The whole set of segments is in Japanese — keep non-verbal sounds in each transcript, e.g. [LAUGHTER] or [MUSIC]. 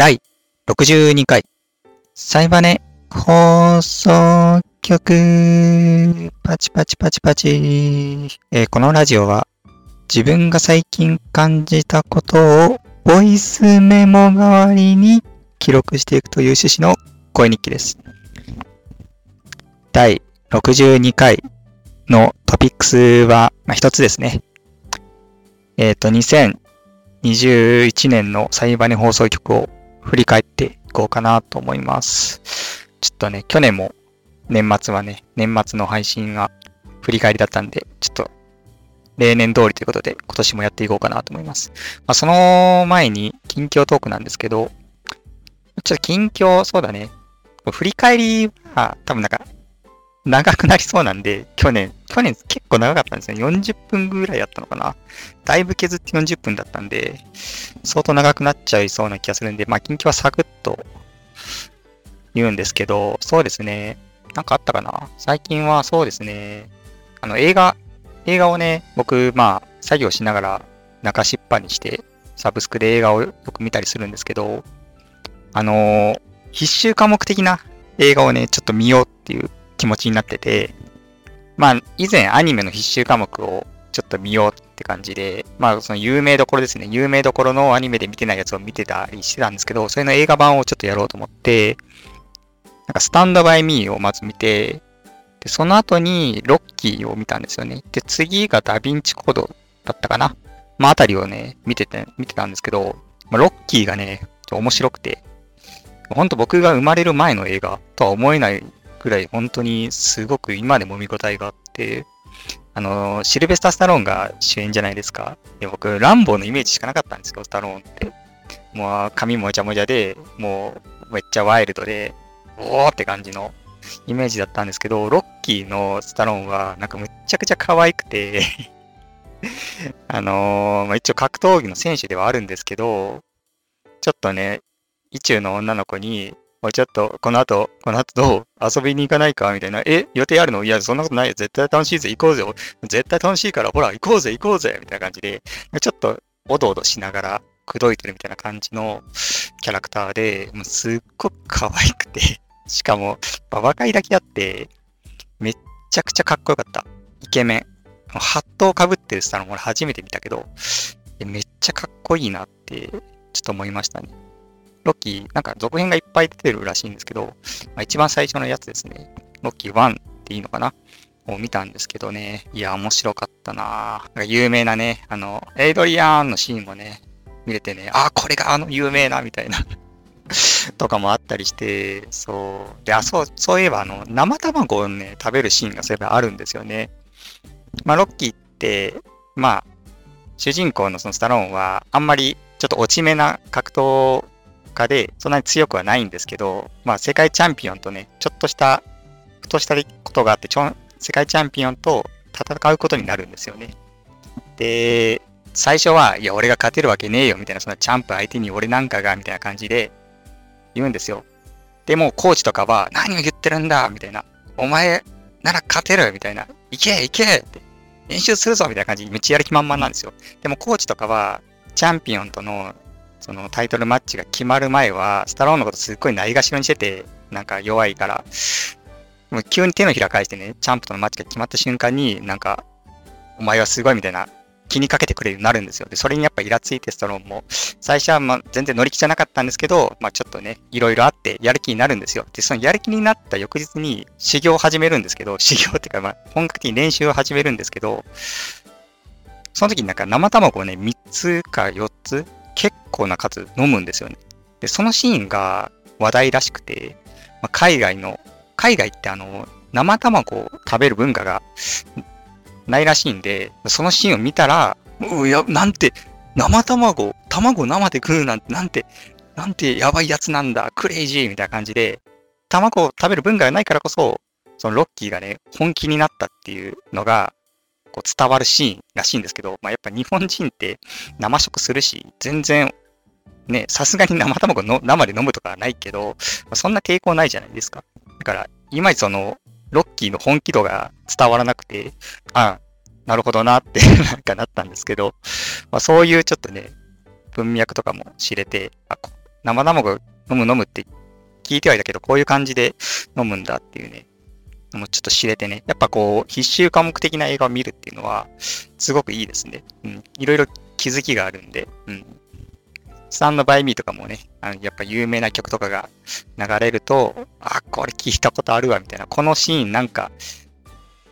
第62回、サイバネ放送局、パチパチパチパチ。えーこのラジオは、自分が最近感じたことを、ボイスメモ代わりに記録していくという趣旨の声日記です。第62回のトピックスは、まあ、一つですね。えっ、と、2021年のサイバネ放送局を振り返っていこうかなと思います。ちょっとね、去年も年末はね、年末の配信が振り返りだったんで、ちょっと例年通りということで今年もやっていこうかなと思います。まあ、その前に近況トークなんですけど、ちょっと近況、そうだね。振り返りは多分なんか長くなりそうなんで、去年、去年結構長かったんですね。40分ぐらいやったのかな。だいぶ削って40分だったんで、相当長くなっちゃいそうな気がするんで、まあ、近況はサクッと言うんですけど、そうですね。なんかあったかな最近はそうですね。あの、映画、映画をね、僕、まあ、作業しながら中しっぱにして、サブスクで映画をよく見たりするんですけど、あのー必修科目的な映画をね、ちょっと見ようっていう気持ちになってて、まあ、以前アニメの必修科目をちょっと見ようって感じで、まあ、その有名どころですね。有名どころのアニメで見てないやつを見てたりしてたんですけど、それの映画版をちょっとやろうと思って、なんかスタンドバイミーをまず見て、で、その後にロッキーを見たんですよね。で、次がダヴィンチコードだったかな。まあ、あたりをね、見てて、見てたんですけど、まあ、ロッキーがね、面白くて、ほんと僕が生まれる前の映画とは思えないくらい本当にすごく今でも見応えがあって、あの、シルベスター・スタローンが主演じゃないですか。で僕、ランボーのイメージしかなかったんですよ、スタローンって。もう髪もじゃもじゃで、もうめっちゃワイルドで、おーって感じのイメージだったんですけど、ロッキーのスタローンはなんかむっちゃくちゃ可愛くて、[LAUGHS] あのーまあ、一応格闘技の選手ではあるんですけど、ちょっとね、意中の女の子に、おいちょっと、この後、この後どう？遊びに行かないか？みたいな。え、予定あるの？いや、そんなことないよ。絶対楽しいぜ。行こうぜ。絶対楽しいから、ほら、行こうぜ、行こうぜ。みたいな感じで、ちょっと、おどおどしながら、口説いてるみたいな感じのキャラクターで、もうすっごく可愛くて、しかも、ババ会だけあって、めっちゃくちゃかっこよかった。イケメン。ハットをかぶってるスタの俺初めて見たけど、めっちゃかっこいいなって、ちょっと思いましたね。ロッキー、なんか続編がいっぱい出てるらしいんですけど、まあ、一番最初のやつですね。ロッキー1っていいのかな？を見たんですけどね。いや、面白かったななんか有名なね、あの、エイドリアンのシーンもね、見れてね、あ、これがあの有名な、みたいな [LAUGHS] とかもあったりして、そう。で、あ、そう、そういえば、あの、生卵をね、食べるシーンがそういえばあるんですよね。まあ、ロッキーって、まあ、主人公のそのスタローンは、あんまりちょっと落ち目な格闘家で、そんなに強くはないんですけど、まあ、世界チャンピオンとね、ちょっとした、ふとしたことがあって、ちょ世界チャンピオンと戦うことになるんですよね。で、最初は、いや、俺が勝てるわけねえよ、みたいな、そんなチャンプ相手に俺なんかが、みたいな感じで言うんですよ。でも、コーチとかは、何を言ってるんだ、みたいな。お前なら勝てる、みたいな。行け、行けって。練習するぞ、みたいな感じで、めっちゃやる気満々なんですよ。でも、コーチとかは、チャンピオンとのそのタイトルマッチが決まる前は、スタローンのことすっごいないがしろにしてて、なんか弱いから、もう急に手のひら返してね、チャンプとのマッチが決まった瞬間に、なんか、お前はすごいみたいな、気にかけてくれるようになるんですよ。で、それにやっぱイラついてストローンも、最初はまあ全然乗り気じゃなかったんですけど、まあちょっとね、いろいろあってやる気になるんですよ。で、そのやる気になった翌日に修行を始めるんですけど、修行っていうか、まあ本格的に練習を始めるんですけど、その時になんか生卵をね、3つか4つ結構な数飲むんですよね。で、そのシーンが話題らしくて、まあ、海外の、海外ってあの、生卵を食べる文化がないらしいんで、そのシーンを見たら、うや、なんて、生卵、卵生で食うなんて、なんて、なんてやばいやつなんだ、クレイジーみたいな感じで、卵を食べる文化がないからこそ、そのロッキーがね、本気になったっていうのが、こう伝わるシーンらしいんですけど、まあ、やっぱ日本人って生食するし、全然、ね、さすがに生卵の生で飲むとかはないけど、まあそんな抵抗ないじゃないですか。だから、いまいちその、ロッキーの本気度が伝わらなくて、ああなるほどなって [LAUGHS] なんかなったんですけど、まあ、そういうちょっとね、文脈とかも知れて、あ生卵飲む飲むって聞いてはいたけど、こういう感じで飲むんだっていうね、もうちょっと知れてね、やっぱこう、必修科目的な映画を見るっていうのは、すごくいいですね。うん。いろいろ気づきがあるんで、うん。スタンドバイミーとかもね、あのやっぱ有名な曲とかが流れると、あ、これ聞いたことあるわ、みたいな。このシーンなんか、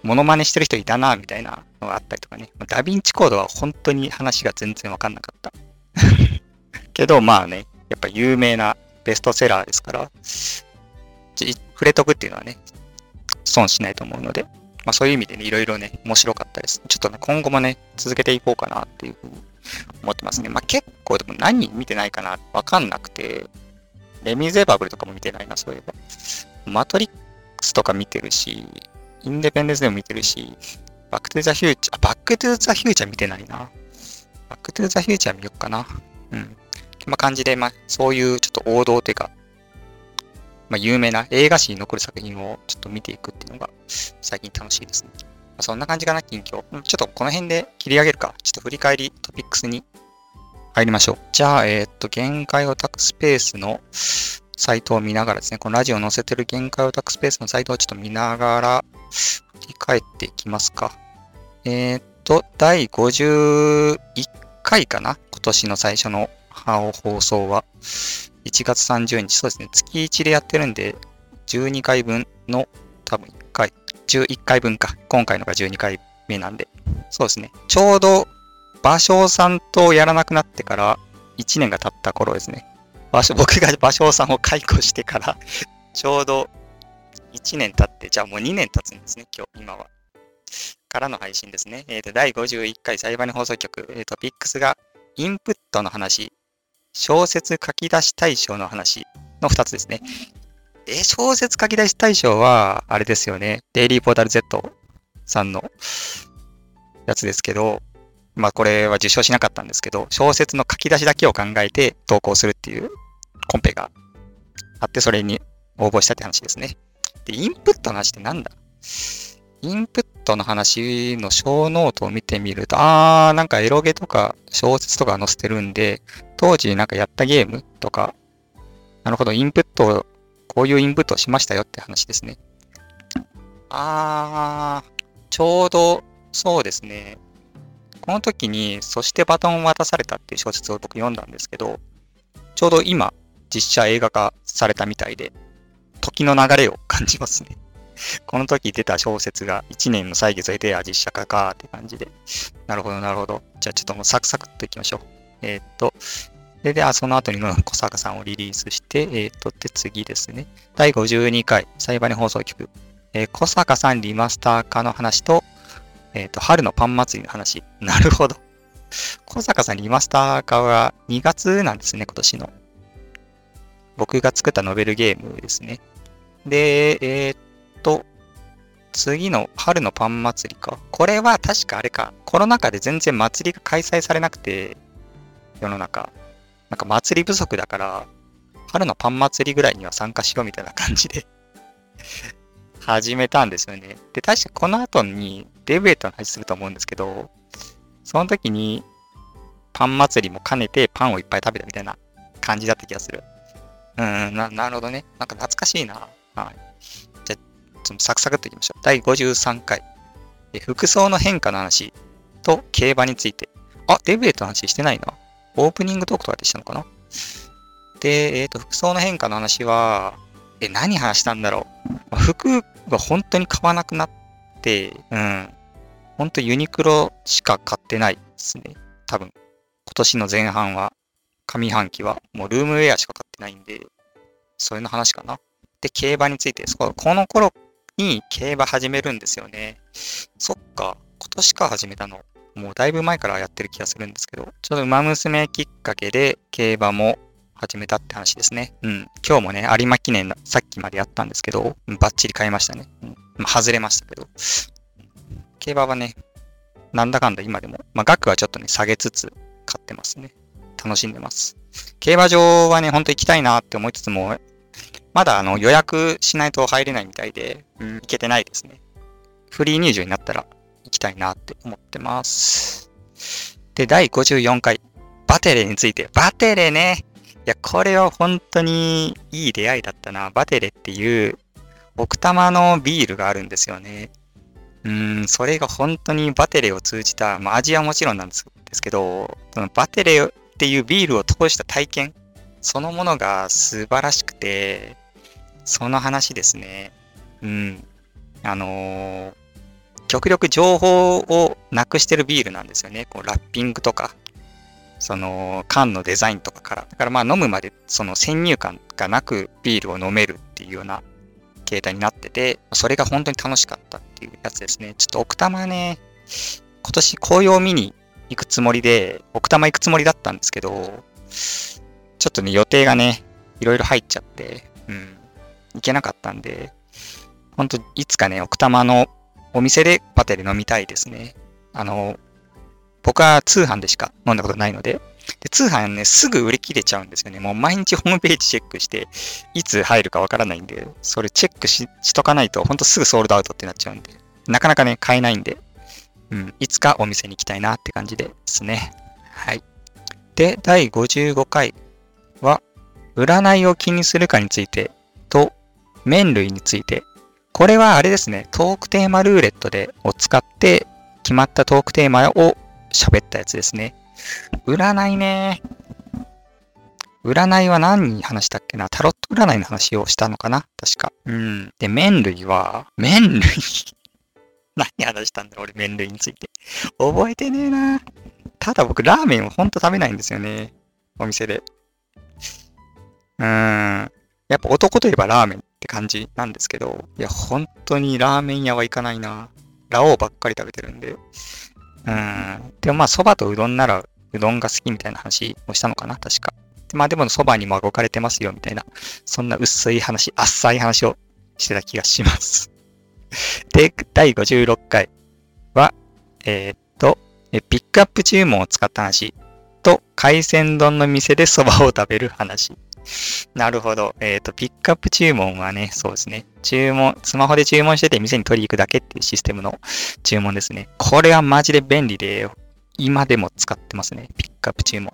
モノマネしてる人いたな、みたいなのがあったりとかね。ダヴィンチコードは本当に話が全然わかんなかった。[LAUGHS] けど、まあね、やっぱ有名なベストセラーですから、触れとくっていうのはね、損しないと思うので、まあそういう意味でね、いろいろね、面白かったです。ちょっとね、今後もね、続けていこうかなっていうふうに思ってますね。まあ結構でも何見てないかなわかんなくて、レミゼラブルとかも見てないな、そういえば。マトリックスとか見てるし、インデペンデンスデイも見てるし、バックトゥザフューチャー、バックトゥザフューチャー見てないな。バックトゥザフューチャー見よっかな。うん。まあ感じで、まあそういうちょっと王道っていうか、まあ有名な映画史に残る作品をちょっと見ていくっていうのが最近楽しいですね。まあ、そんな感じかな、近況。ちょっとこの辺で切り上げるか。ちょっと振り返りトピックスに入りましょう。じゃあ、えっ、と、限界オタクスペースのサイトを見ながらですね、このラジオを載せてる限界オタクスペースのサイトをちょっと見ながら振り返っていきますか。えっ、と、第51回かな今年の最初の放送は。1月30日、そうですね、月1でやってるんで、12回分の多分1回、11回分か。今回のが12回目なんで。そうですね。ちょうど、芭蕉さんとやらなくなってから1年が経った頃ですね。[LAUGHS] 僕が芭蕉さんを解雇してからちょうど1年経って、じゃあもう2年経つんですね、今日、今は。からの配信ですね。えっ、ー、と、第51回裁判放送局、えっ、ー、と、ピックスがインプットの話、小説書き出し対象の話の2つですね。え、小説書き出し対象は、あれですよね。デイリーポータル Z さんのやつですけど、まあこれは受賞しなかったんですけど、小説の書き出しだけを考えて投稿するっていうコンペがあって、それに応募したって話ですね。で、インプットの話ってなんだ？インプットの話のショーノートを見てみると、あー、なんかエロゲとか小説とか載せてるんで、当時なんかやったゲームとか、なるほど、インプットを、こういうインプットをしましたよって話ですね。あー、ちょうど、そうですね。この時に、そしてバトンを渡されたっていう小説を僕読んだんですけど、ちょうど今、実写映画化されたみたいで、時の流れを感じますね。この時出た小説が1年の歳月を経て、あ、実写化かって感じで。なるほど、なるほど。じゃあちょっともうサクサクっといきましょう。えー、っと、で、で、あ、その後に小坂さんをリリースして、えー、っと、で、次ですね。第52回、サイバネ放送局。えー、小坂さんリマスター化の話と、えっと、春のパン祭りの話。[LAUGHS] なるほど。小坂さんリマスター化は2月なんですね、今年の。僕が作ったノベルゲームですね。で、え、っと、次の春のパン祭りか。これは確かあれか。コロナ禍で全然祭りが開催されなくて、世の中。なんか祭り不足だから、春のパン祭りぐらいには参加しようみたいな感じで [LAUGHS] 始めたんですよね。で、確かこの後にデブエットの話すると思うんですけど、その時にパン祭りも兼ねてパンをいっぱい食べたみたいな感じだった気がする。うーん、ななるほどね。なんか懐かしいな。はい。じゃあ、ちょっとサクサクっといきましょう。第53回。服装の変化の話と競馬について。あ、デブエットの話してないな。オープニングトークとかでしたのかな？で、えっ、ー、と、服装の変化の話は、え、何話したんだろう？まあ、服が本当に買わなくなって、うん。本当ユニクロしか買ってないですね。多分、今年の前半は、上半期は、もうルームウェアしか買ってないんで、それの話かな。で、競馬について、この頃に競馬始めるんですよね。そっか、今年か始めたの。もうだいぶ前からやってる気がするんですけど、ちょっと馬娘きっかけで競馬も始めたって話ですね。うん。今日もね、有馬記念のさっきまでやったんですけど、バッチリ買いましたね。うん。まあ、外れましたけど。競馬はね、なんだかんだ今でも、まあ、額はちょっとね、下げつつ買ってますね。楽しんでます。競馬場はね、ほんと行きたいなって思いつつも、まだあの予約しないと入れないみたいで、うん、行けてないですね。フリー入場になったら行きたいなって思ってます。で、第54回、バテレについて。バテレね。いや、これは本当にいい出会いだったな。バテレっていう奥多摩のビールがあるんですよね。うん、それが本当にバテレを通じた、まあ味はもちろんなんですですけど、そのバテレっていうビールを通した体験そのものが素晴らしくて、その話ですね。うん。あのー、極力情報をなくしてるビールなんですよね。こうラッピングとか、その缶のデザインとかから。だからまあ飲むまでその先入観がなくビールを飲めるっていうような形態になってて、それが本当に楽しかったっていうやつですね。ちょっと奥多摩ね、今年紅葉を見に行くつもりで、奥多摩行くつもりだったんですけど、ちょっとね、予定がね、いろいろ入っちゃって、うん、行けなかったんで、ほんと、いつかね、奥多摩のお店でパテで飲みたいですね。あの、僕は通販でしか飲んだことないので、で通販ね、すぐ売り切れちゃうんですよね。もう毎日ホームページチェックして、いつ入るかわからないんで、それチェックしとかないと、ほんとすぐソールドアウトってなっちゃうんで、なかなかね、買えないんで、うん、いつかお店に行きたいなって感じですね。はい。で、第55回は、占いを気にするかについてと、麺類について。これはあれですね、トークテーマルーレットでを使って決まったトークテーマを喋ったやつですね。占いね。占いは何に話したっけな？タロット占いの話をしたのかな？確か。うん。で、麺類は、麺類 [LAUGHS] 何話したんだ？俺、麺類について。覚えてねえな。ただ僕、ラーメンをほんと食べないんですよね。お店で。うーん。やっぱ男といえばラーメンって感じなんですけど、いや、本当にラーメン屋は行かないな。ラオウばっかり食べてるんで。うん。でもまあ、蕎麦とうどんなら、うどんが好きみたいな話をしたのかな確か。まあでも蕎麦にも置かれてますよみたいな、そんな薄い話、浅い話をしてた気がします。[LAUGHS] で、第56回は、えー、っと、ピックアップ注文を使った話と、海鮮丼の店で蕎麦を食べる話。なるほど。えっ、と、ピックアップ注文はね、そうですね。注文、スマホで注文してて店に取り行くだけっていうシステムの注文ですね。これはマジで便利で、今でも使ってますね。ピックアップ注文。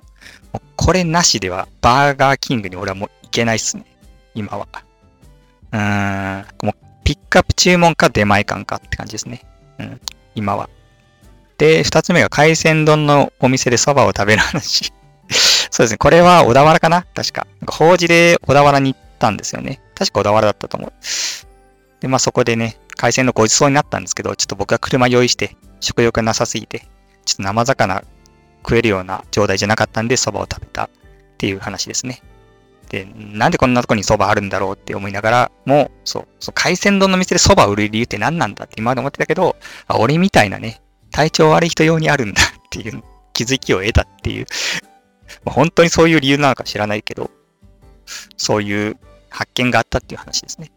もうこれなしでは、バーガーキングに俺はもう行けないっすね。今は。うーん。もうピックアップ注文か出前館かって感じですね。うん。今は。で、二つ目が海鮮丼のお店で蕎麦を食べる話。そうですね。これは小田原かな？確か。なんか法事で小田原に行ったんですよね。確か小田原だったと思う。で、まあそこでね、海鮮のごちそうになったんですけど、ちょっと僕が車用意して、食欲がなさすぎて、ちょっと生魚食えるような状態じゃなかったんで、蕎麦を食べたっていう話ですね。で、なんでこんなとこに蕎麦あるんだろうって思いながら、もう、そう、そう海鮮丼の店で蕎麦売る理由って何なんだって今まで思ってたけど、あ俺みたいなね、体調悪い人用にあるんだっていう気づきを得たっていうま本当にそういう理由なのか知らないけど、そういう発見があったっていう話ですね。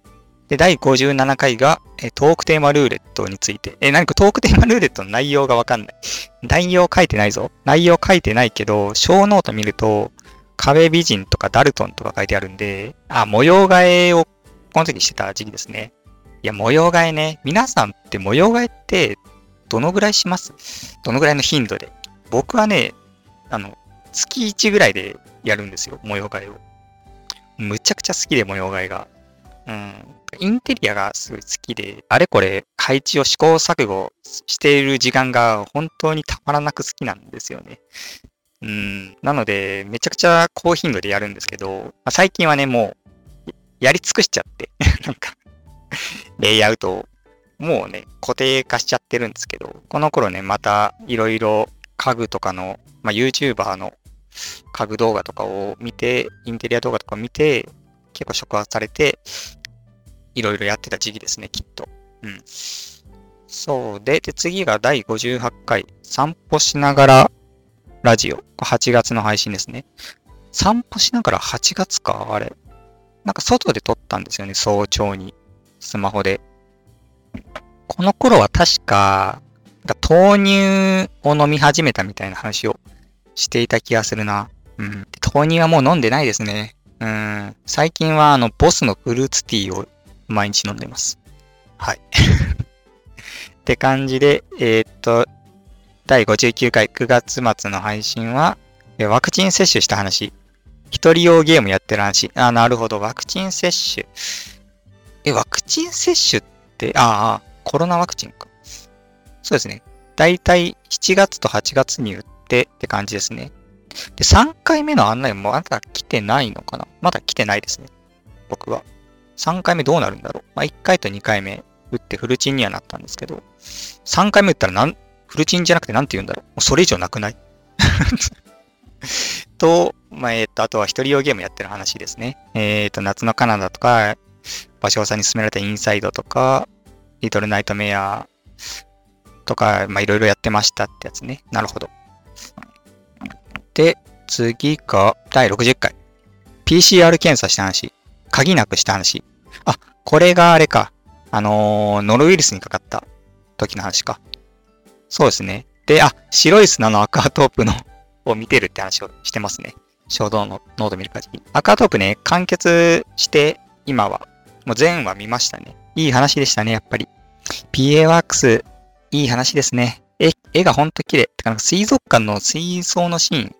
で、第57回が、えトークテーマルーレットについて。え、何かトークテーマルーレットの内容がわかんない。内容書いてないぞ。内容書いてないけど、ショーノート見ると、壁美人とかダルトンとか書いてあるんで、あ、模様替えをこの時してた時期ですね。いや、模様替えね。皆さんって模様替えってどのぐらいします？どのぐらいの頻度で？僕はね、あの、月1ぐらいでやるんですよ、模様替えを。むちゃくちゃ好きで、模様替えが。うん。インテリアがすごい好きで、あれこれ配置を試行錯誤している時間が本当にたまらなく好きなんですよね。うん。なので、めちゃくちゃ高頻度でやるんですけど、まあ、最近はね、もう、やり尽くしちゃって [LAUGHS] なんかレイアウトを、もうね、固定化しちゃってるんですけど、この頃ね、またいろいろ家具とかの、まあ、YouTuber の家具動画とかを見て、インテリア動画とかを見て、結構触発されて、いろいろやってた時期ですね、きっと。うん。そうで、で、次が第58回、散歩しながらラジオ。8月の配信ですね。散歩しながら8月かあれ。なんか外で撮ったんですよね、早朝に。スマホで。この頃は確か、豆乳を飲み始めたみたいな話をしていた気がするな。うん。豆乳はもう飲んでないですね。うん。最近はあの、ボスのフルーツティーを毎日飲んでます。はい。[LAUGHS] って感じで、えー、っと、第59回9月末の配信は、ワクチン接種した話一人用ゲームやってる話。あ、なるほど。ワクチン接種。え、ワクチン接種って、ああ、コロナワクチンか。そうですね。だいたい7月と8月に打ってって感じですね。で、3回目の案内もまだ来てないのかな？まだ来てないですね。僕は。3回目どうなるんだろう？まあ、1回と2回目打ってフルチンにはなったんですけど、3回目打ったらなん、フルチンじゃなくて何て言うんだろう？もうそれ以上なくない？[LAUGHS] と、まあ、えっ、ー、と、あとは一人用ゲームやってる話ですね。えっ、ー、と、夏のカナダとか、場所さんに勧められたインサイドとか、リトルナイトメアとか、まあ、いろいろやってましたってやつね。なるほど。で、次が第60回。PCR 検査した話。鍵なくした話。あ、これがあれか。あのー、ノロウイルスにかかった時の話か。そうですね。で、あ、白い砂のアクアトープのを見てるって話をしてますね。衝動のノード見る限り。アクアトープね、完結して、今は、もう全話見ましたね。いい話でしたね、やっぱり。PA ワークス、いい話ですね。絵、絵がほんと綺麗。てか、なんか水族館の水槽のシーン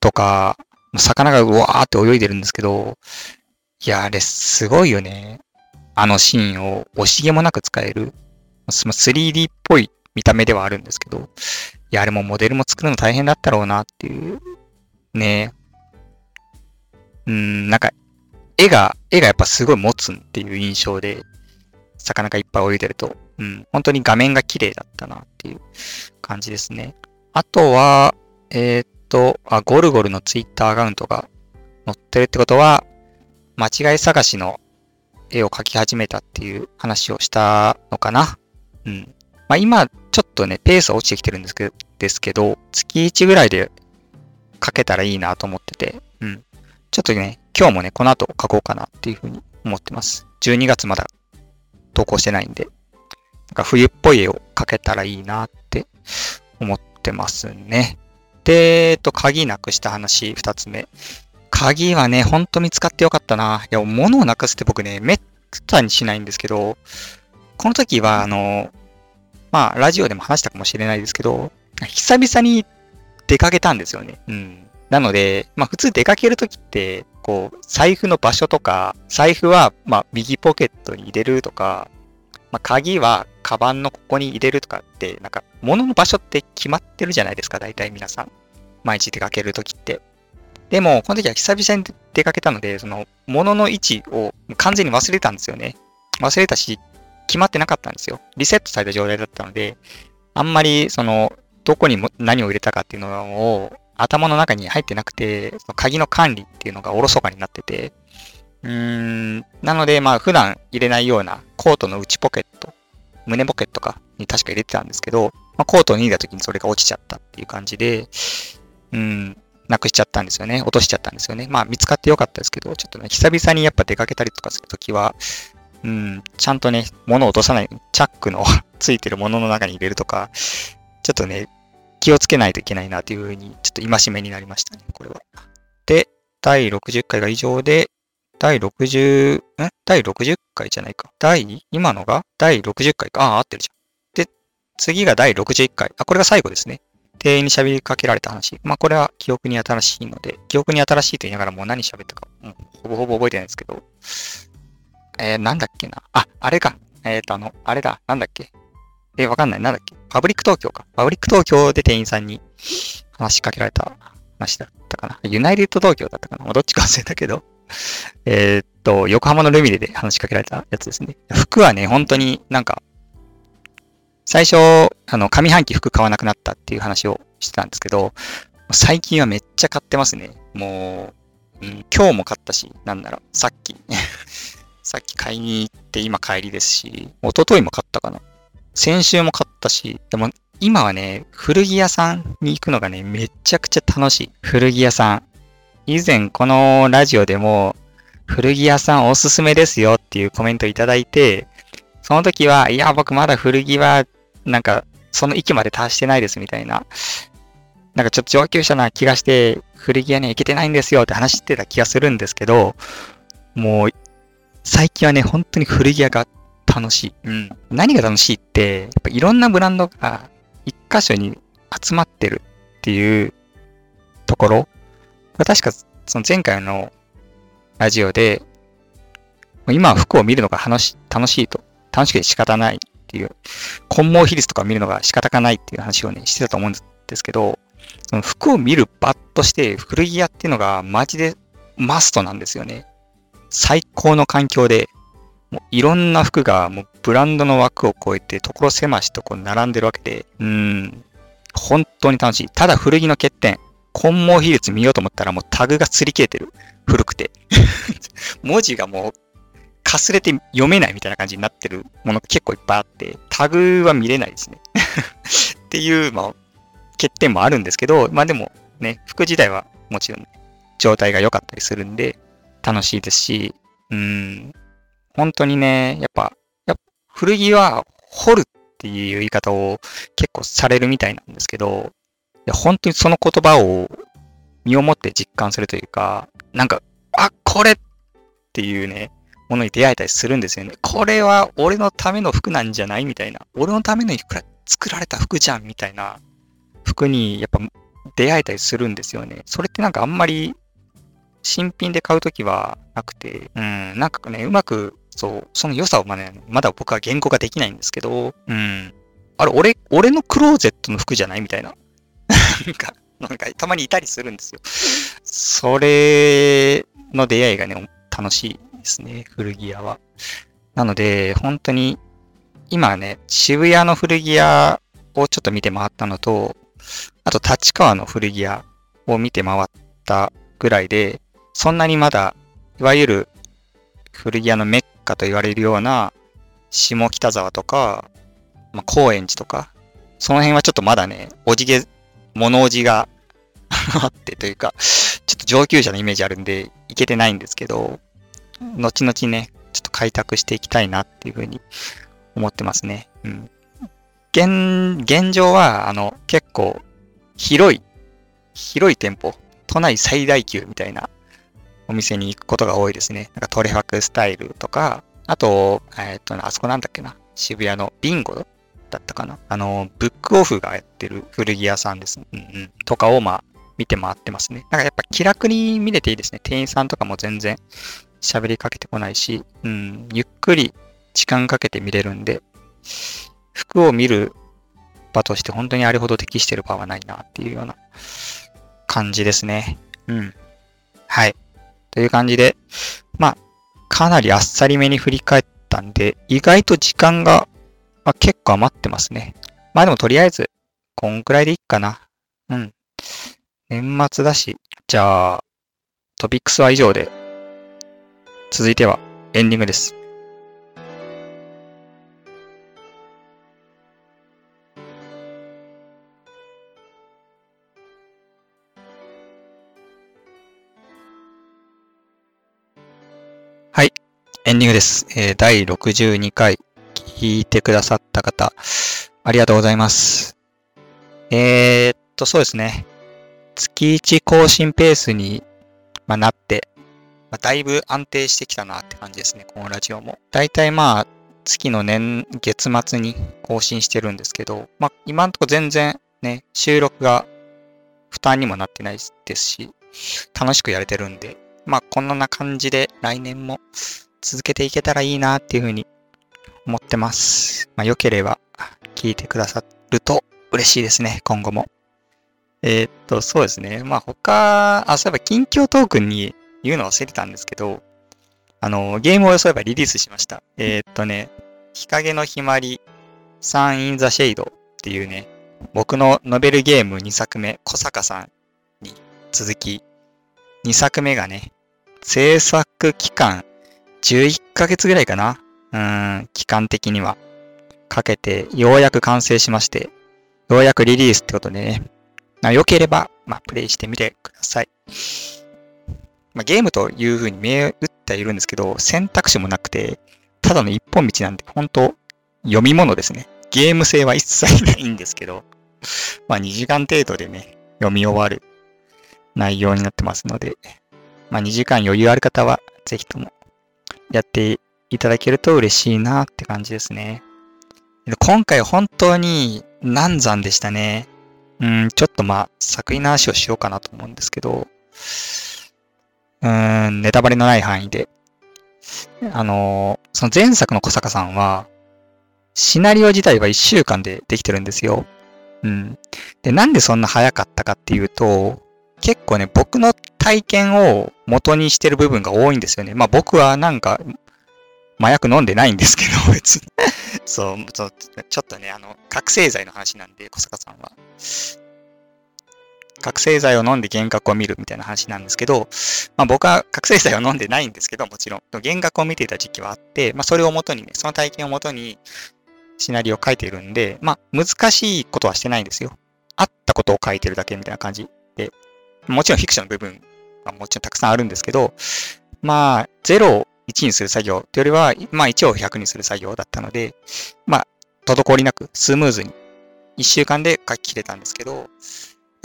とか、魚がうわーって泳いでるんですけど、いや、あれすごいよね。あのシーンを惜しげもなく使える。3D っぽい見た目ではあるんですけど、いや、あれもモデルも作るの大変だったろうなっていう、ねうん、なんか、絵が、絵がやっぱすごい持つっていう印象で、魚がいっぱい泳いでると、うん、本当に画面が綺麗だったなっていう感じですね。あとは、えー、っとあ、ゴルゴルのツイッターアカウントが載ってるってことは、間違い探しの絵を描き始めたっていう話をしたのかな。うん。まあ今、ちょっとね、ペースは落ちてきてるんですけど、ですけど月1ぐらいで描けたらいいなと思ってて、うん。ちょっとね、今日もね、この後描こうかなっていうふうに思ってます。12月まだ投稿してないんで、なんか冬っぽい絵を描けたらいいなって思ってますね。で、えっと、鍵なくした話、二つ目。鍵はね、ほんと見つかってよかったな。いや、物をなくすって僕ね、めったにしないんですけど、この時は、あの、まあ、ラジオでも話したかもしれないですけど、久々に出かけたんですよね。うん。なので、まあ、普通出かけるときって、こう、財布の場所とか、財布は、ま、右ポケットに入れるとか、まあ、鍵は、カバンのここに入れるとかって、なんか、物の場所って決まってるじゃないですか、大体皆さん。毎日出かけるときって。でも、この時は久々に出かけたので、その、物の位置を完全に忘れたんですよね。忘れたし、決まってなかったんですよ。リセットされた状態だったので、あんまり、その、どこにも何を入れたかっていうのを頭の中に入ってなくて、その鍵の管理っていうのがおろそかになってて、うーん、なので、まあ、普段入れないようなコートの内ポケット、胸ポケットかに確か入れてたんですけど、まあ、コートを脱いだ時にそれが落ちちゃったっていう感じで、うん、なくしちゃったんですよね。落としちゃったんですよね。まあ見つかってよかったですけど、ちょっとね、久々にやっぱ出かけたりとかするときは、うん、ちゃんとね、物を落とさない、チャックの [LAUGHS] ついてるものの中に入れるとか、ちょっとね、気をつけないといけないなというふうに、ちょっと戒めになりましたね、これは。で、第60回が以上で、第60、ん第60回じゃないか。第、今のが？第60回か。ああ、合ってるじゃん。で、次が第61回。あ、これが最後ですね。店員に喋りかけられた話。まあ、これは記憶に新しいので、記憶に新しいと言いながらもう何喋ったか、うん、ほぼほぼ覚えてないですけど、えー、なんだっけな。あ、あれか。えっ、ー、と、あの、あれだ。なんだっけ。えー、わかんない。なんだっけ。パブリック東京か。パブリック東京で店員さんに話しかけられた話だったかな。ユナイテッド東京だったかな。ま、どっちか忘れたけど。[LAUGHS] えっと、横浜のルミネで話しかけられたやつですね。服はね、本当になんか、最初、あの、上半期服買わなくなったっていう話をしてたんですけど、最近はめっちゃ買ってますね。もう、うん、今日も買ったし、なんなら、さっき [LAUGHS] さっき買いに行って今帰りですし、一昨日も買ったかな。先週も買ったし、でも今はね、古着屋さんに行くのがね、めちゃくちゃ楽しい。古着屋さん。以前このラジオでも、古着屋さんおすすめですよっていうコメントいただいて、その時は、いや、僕まだ古着は、なんか、その域まで達してないですみたいな。なんかちょっと上級者な気がして、古着屋に行けてないんですよって話してた気がするんですけど、もう最近はね、本当に古着屋が楽しい。うん。何が楽しいって、やっぱいろんなブランドが一箇所に集まってるっていうところ。確かその前回のラジオで、今は服を見るのが楽し楽しいと、楽しくて仕方ないっていう、混毛比率とか見るのが仕方がないっていう話をね、してたと思うんですけど、その服を見る場として古着屋っていうのがマジでマストなんですよね。最高の環境で、もういろんな服がもうブランドの枠を超えて所狭しとこう並んでるわけで、うん、本当に楽しい。ただ古着の欠点、混毛比率見ようと思ったらもうタグが擦り切れてる。古くて。[LAUGHS] 文字がもうかすれて読めないみたいな感じになってるものが結構いっぱいあって、タグは見れないですね。[LAUGHS] っていう、まあ、欠点もあるんですけど、まあでもね、服自体はもちろん状態が良かったりするんで、楽しいですし、うん、本当にね、やっぱ、やっぱ古着は掘るっていう言い方を結構されるみたいなんですけど、いや本当にその言葉を身をもって実感するというか、なんか、あ、これっていうね、ものに出会えたりするんですよね。これは俺のための服なんじゃないみたいな。俺のためのいくら作られた服じゃんみたいな服にやっぱ出会えたりするんですよね。それってなんかあんまり新品で買うときはなくて、うん、なんかね、うまく、そう、その良さをま,、ね、まだ僕は言語ができないんですけど、うん。あれ、俺、俺のクローゼットの服じゃないみたいな。[LAUGHS] なんか、なんかたまにいたりするんですよ。それの出会いがね、楽しいですね、古着屋は。なので、本当に、今ね、渋谷の古着屋をちょっと見て回ったのと、あと立川の古着屋を見て回ったぐらいで、そんなにまだ、いわゆる古着屋のメッカと言われるような、下北沢とか、まあ、高円寺とか、その辺はちょっとまだね、おじげ、物おじが [LAUGHS] あってというか、ちょっと上級者のイメージあるんで、いけてないんですけど、後々ね、ちょっと開拓していきたいなっていうふうに思ってますね。うん。現、現状は、あの、結構、広い、広い店舗、都内最大級みたいなお店に行くことが多いですね。なんかトレファクスタイルとか、あと、えっ、と、あそこなんだっけな。渋谷のビンゴだったかな。あの、ブックオフがやってる古着屋さんですね。うんうん。とかを、まあ、見て回ってますね。なんかやっぱ気楽に見れていいですね。店員さんとかも全然喋りかけてこないし、うん、ゆっくり時間かけて見れるんで、服を見る場として本当にあれほど適してる場はないなっていうような感じですね。うん。はい。という感じで、まあ、かなりあっさりめに振り返ったんで、意外と時間が、まあ、結構余ってますね。まあでもとりあえず、こんくらいでいいかな。うん。年末だし、じゃあ、トピックスは以上で、続いてはエンディングです。ンディングです。えー、第62回聞いてくださった方、ありがとうございます。えー、っと、そうですね。月1更新ペースに、まあ、なって、まあ、だいぶ安定してきたなって感じですね、このラジオも。だいたいまあ、月の年、月末に更新してるんですけど、まあ、今んとこ全然ね、収録が負担にもなってないですし、楽しくやれてるんで、まあ、こんな感じで来年も続けていけたらいいなっていうふうに思ってます。まあ、良ければ聞いてくださると嬉しいですね、今後も。えー、っと、そうですね。まあ、他、あ、そういえば近況トークンに言うの忘れてたんですけど、あの、ゲームをそういえばリリースしました。えー、っとね、日陰のひまり、サン・イン・ザ・シェイドっていうね、僕のノベルゲーム2作目、小坂さんに続き、2作目がね、制作期間11ヶ月ぐらいかなうん、期間的には。かけて、ようやく完成しまして、ようやくリリースってことでね、まあ、良ければ、まあ、プレイしてみてください。まあ、ゲームという風に見え打ってはいるんですけど、選択肢もなくて、ただの一本道なんで、本当読み物ですね。ゲーム性は一切ないんですけど、まあ2時間程度でね、読み終わる内容になってますので、まあ、2時間余裕ある方は、ぜひともやっていただけると嬉しいなって感じですね。今回本当に難産でしたね。うん、ちょっとまあ、作品の話をしようかなと思うんですけど、うーん、ネタバレのない範囲で。あの、その前作の小坂さんは、シナリオ自体は1週間でできてるんですよ。うん。で、なんでそんな早かったかっていうと、結構ね、僕の体験を元にしてる部分が多いんですよね。まあ僕はなんか、麻薬飲んでないんですけど、別に [LAUGHS] そう、ちょっとね、あの、覚醒剤の話なんで、小坂さんは。覚醒剤を飲んで幻覚を見るみたいな話なんですけど、まあ僕は覚醒剤を飲んでないんですけど、もちろん。幻覚を見ていた時期はあって、まあそれをもとにね、その体験をもとにシナリオを書いてるんで、まあ難しいことはしてないんですよ。あったことを書いてるだけみたいな感じ、もちろんフィクションの部分はもちろんたくさんあるんですけど、まあ0を1にする作業というよりは、まあ1を100にする作業だったので、まあ滞りなくスムーズに1週間で書き切れたんですけど、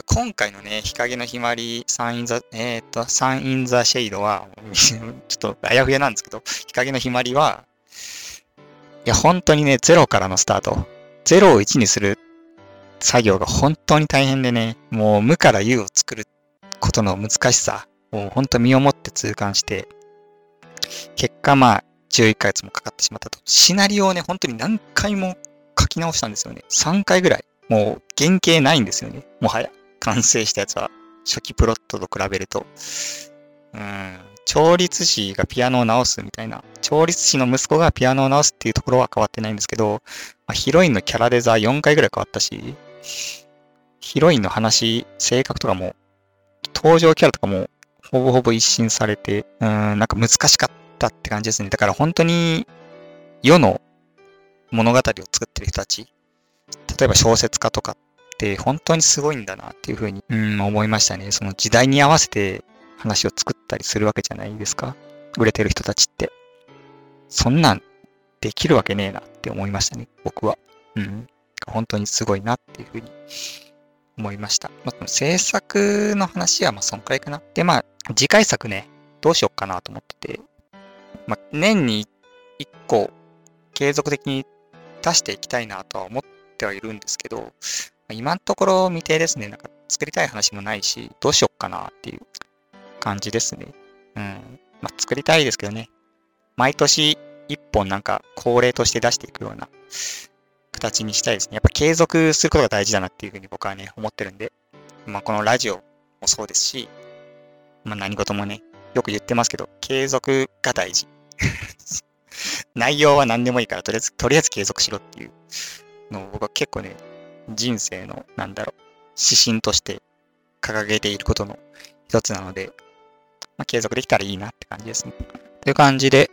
今回のね、日陰のひまり、サインザ、えっ、ー、と、インザシェイドは、[LAUGHS] ちょっとあやふやなんですけど、日陰のひまりは、いや、本当にね、0からのスタート。0を1にする作業が本当に大変でね、もう無から有を作ることの難しさを本当身をもって痛感して、結果まあ、11ヶ月もかかってしまったと。シナリオをね、本当に何回も書き直したんですよね。3回ぐらい。もう原型ないんですよね。もはや。完成したやつは、初期プロットと比べると。うん。調律師がピアノを直すみたいな。調律師の息子がピアノを直すっていうところは変わってないんですけど、まあ、ヒロインのキャラデザー4回ぐらい変わったし、ヒロインの話、性格とかも、登場キャラとかもほぼほぼ一新されて、うん、なんか難しかったって感じですね。だから本当に世の物語を作ってる人たち、例えば小説家とかって本当にすごいんだなっていうふうに、うん、思いましたね。その時代に合わせて話を作ったりするわけじゃないですか。売れてる人たちって。そんなんできるわけねえなって思いましたね、僕は。うん。本当にすごいなっていうふうに思いました。まあ、制作の話はまあそんくらいかな。で、まあ、次回作ね、どうしよっかなと思ってて、まあ、年に1個継続的に出していきたいなとは思ってはいるんですけど、今のところ未定ですね。なんか作りたい話もないし、どうしよっかなっていう感じですね。うん。まあ、作りたいですけどね。毎年一本なんか恒例として出していくような形にしたいですね。やっぱ継続することが大事だなっていうふうに僕はね、思ってるんで。まあ、このラジオもそうですし、まあ、何事もね、よく言ってますけど、継続が大事。[LAUGHS] 内容は何でもいいから、とりあえず、とりあえず継続しろっていうのを僕は結構ね、人生の、なんだろう、指針として掲げていることの一つなので、まあ、継続できたらいいなって感じですね。という感じで、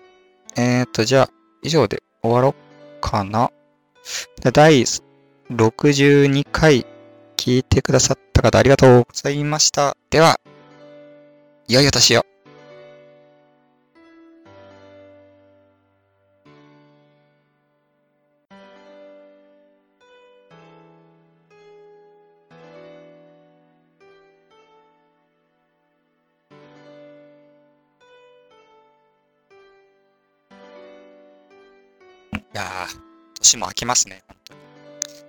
えっ、と、じゃあ、以上で終わろうかな。第62回聞いてくださった方ありがとうございました。では、良いお年を。年も明けますね、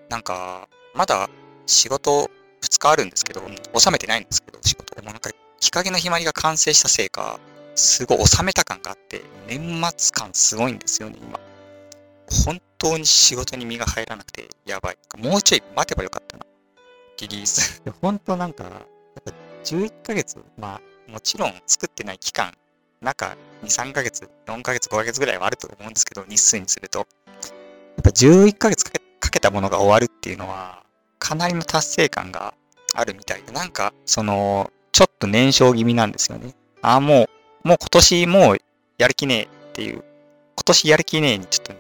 なんか、まだ仕事2日あるんですけど、収めてないんですけど、仕事。でもなんか、日陰のひまりが完成したせいか、すごい収めた感があって、年末感すごいんですよね、今。本当に仕事に身が入らなくて、やばい。もうちょい待てばよかったな。リリース。[LAUGHS] 本当なんか、やっぱ11ヶ月、まあ、もちろん作ってない期間なんか2、3ヶ月、4ヶ月、5ヶ月ぐらいはあると思うんですけど、日数にすると。ぱ11ヶ月かけかけたものが終わるっていうのは、かなりの達成感があるみたいで、なんか、その、ちょっと燃焼気味なんですよね。ああ、もう、もう今年もうやる気ねえっていう、今年やる気ねえにちょっとね、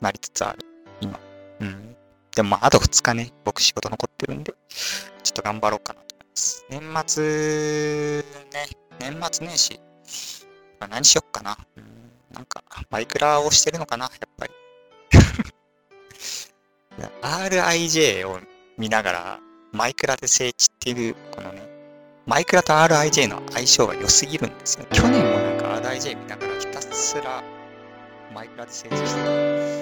なりつつある、今。うん。でもまあ、あと2日ね、僕仕事残ってるんで、ちょっと頑張ろうかなと思います。年末、ね、年末年始、ま、何しよっかな。うん、なんか、マイクラをしてるのかな、やっぱり。RIJ を見ながら、マイクラで聖地っていう、このね、マイクラと RIJ の相性が良すぎるんですよ。去年もなんか RIJ 見ながらひたすらマイクラで聖地してた。